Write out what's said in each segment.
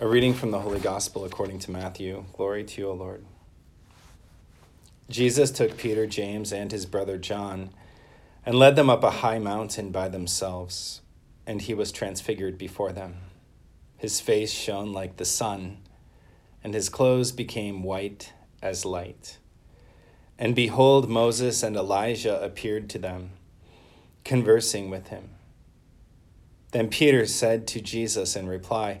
A reading from the Holy Gospel according to Matthew. Glory to you, O Lord. Jesus took Peter, James, and his brother John and led them up a high mountain by themselves, and he was transfigured before them. His face shone like the sun, and his clothes became white as light. And behold, Moses and Elijah appeared to them, conversing with him. Then Peter said to Jesus in reply,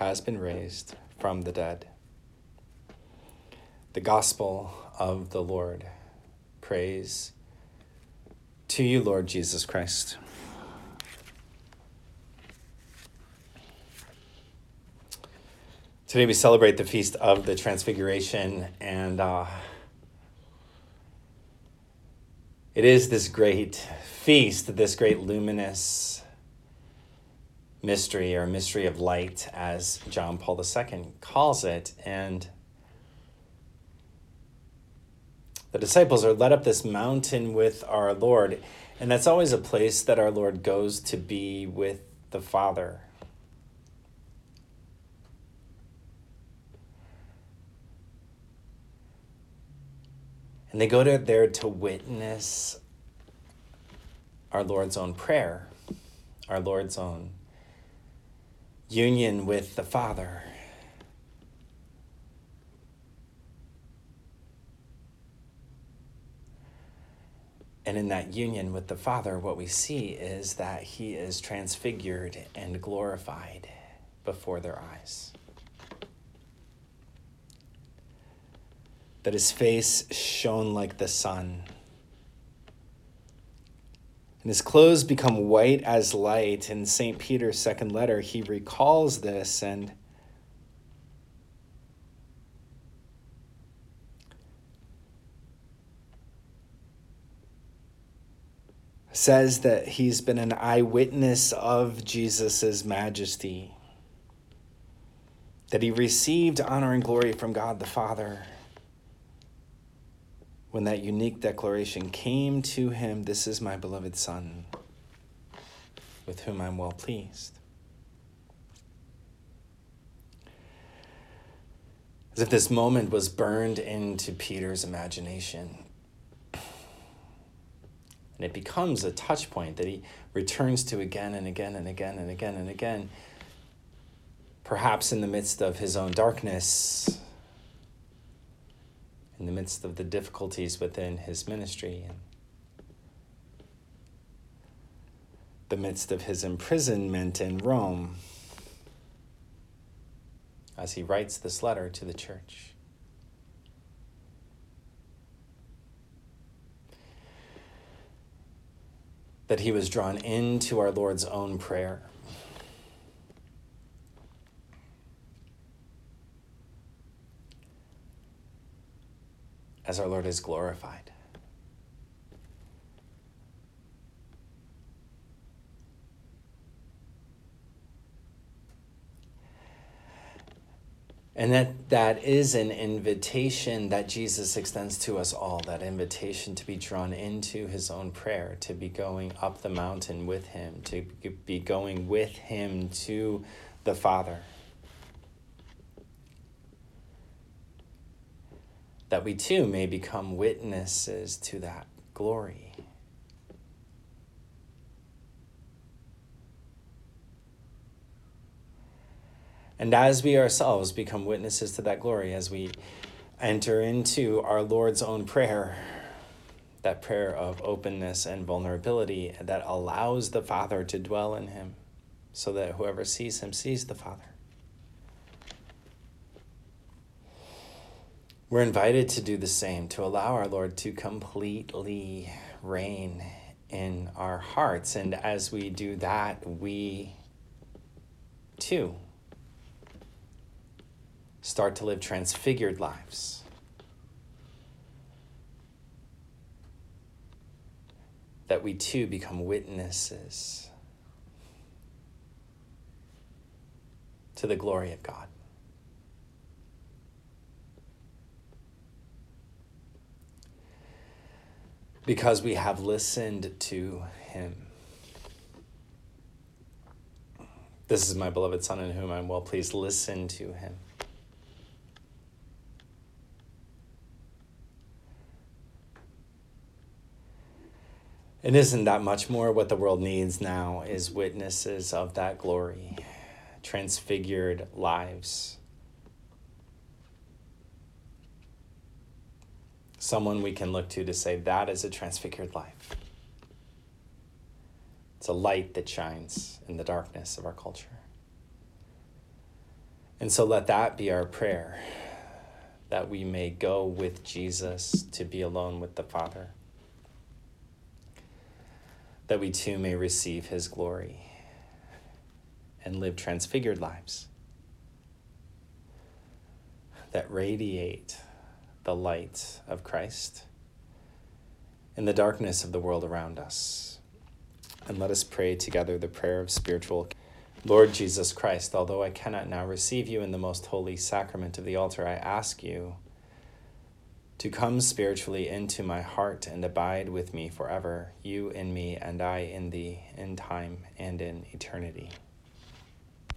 has been raised from the dead. The Gospel of the Lord. Praise to you, Lord Jesus Christ. Today we celebrate the Feast of the Transfiguration, and uh, it is this great feast, this great luminous mystery or mystery of light, as John Paul II calls it. And the disciples are led up this mountain with our Lord, and that's always a place that our Lord goes to be with the Father. And they go to there to witness our Lord's own prayer, our Lord's own union with the Father. And in that union with the Father, what we see is that He is transfigured and glorified before their eyes. That His face shone like the sun and his clothes become white as light. In St. Peter's second letter, he recalls this and says that he's been an eyewitness of Jesus' majesty, that he received honor and glory from God the Father when that unique declaration came to him This is my beloved Son, with whom I'm well pleased. As if this moment was burned into Peter's imagination. And it becomes a touch point that he returns to again and again and again and again and again. Perhaps in the midst of his own darkness, in the midst of the difficulties within his ministry and the midst of his imprisonment in Rome as he writes this letter to the church. That he was drawn into our Lord's own prayer as our Lord is glorified. And that that is an invitation that Jesus extends to us all, that invitation to be drawn into his own prayer, to be going up the mountain with him, to be going with him to the Father. That we too may become witnesses to that glory. And as we ourselves become witnesses to that glory, as we enter into our Lord's own prayer, that prayer of openness and vulnerability that allows the Father to dwell in him so that whoever sees him sees the Father. We're invited to do the same, to allow our Lord to completely reign in our hearts. And as we do that, we too start to live transfigured lives. That we too become witnesses to the glory of God. Because we have listened to Him. This is my beloved Son in whom I'm well pleased. Listen to Him. And isn't that much more what the world needs now is witnesses of that glory, transfigured lives. Someone we can look to to say that is a transfigured life. It's a light that shines in the darkness of our culture. And so let that be our prayer that we may go with Jesus to be alone with the Father that we too may receive his glory and live transfigured lives that radiate the light of Christ in the darkness of the world around us. And let us pray together the prayer of spiritual. Lord Jesus Christ, although I cannot now receive you in the most holy sacrament of the altar, I ask you to come spiritually into my heart and abide with me forever, you in me and I in thee, in time and in eternity.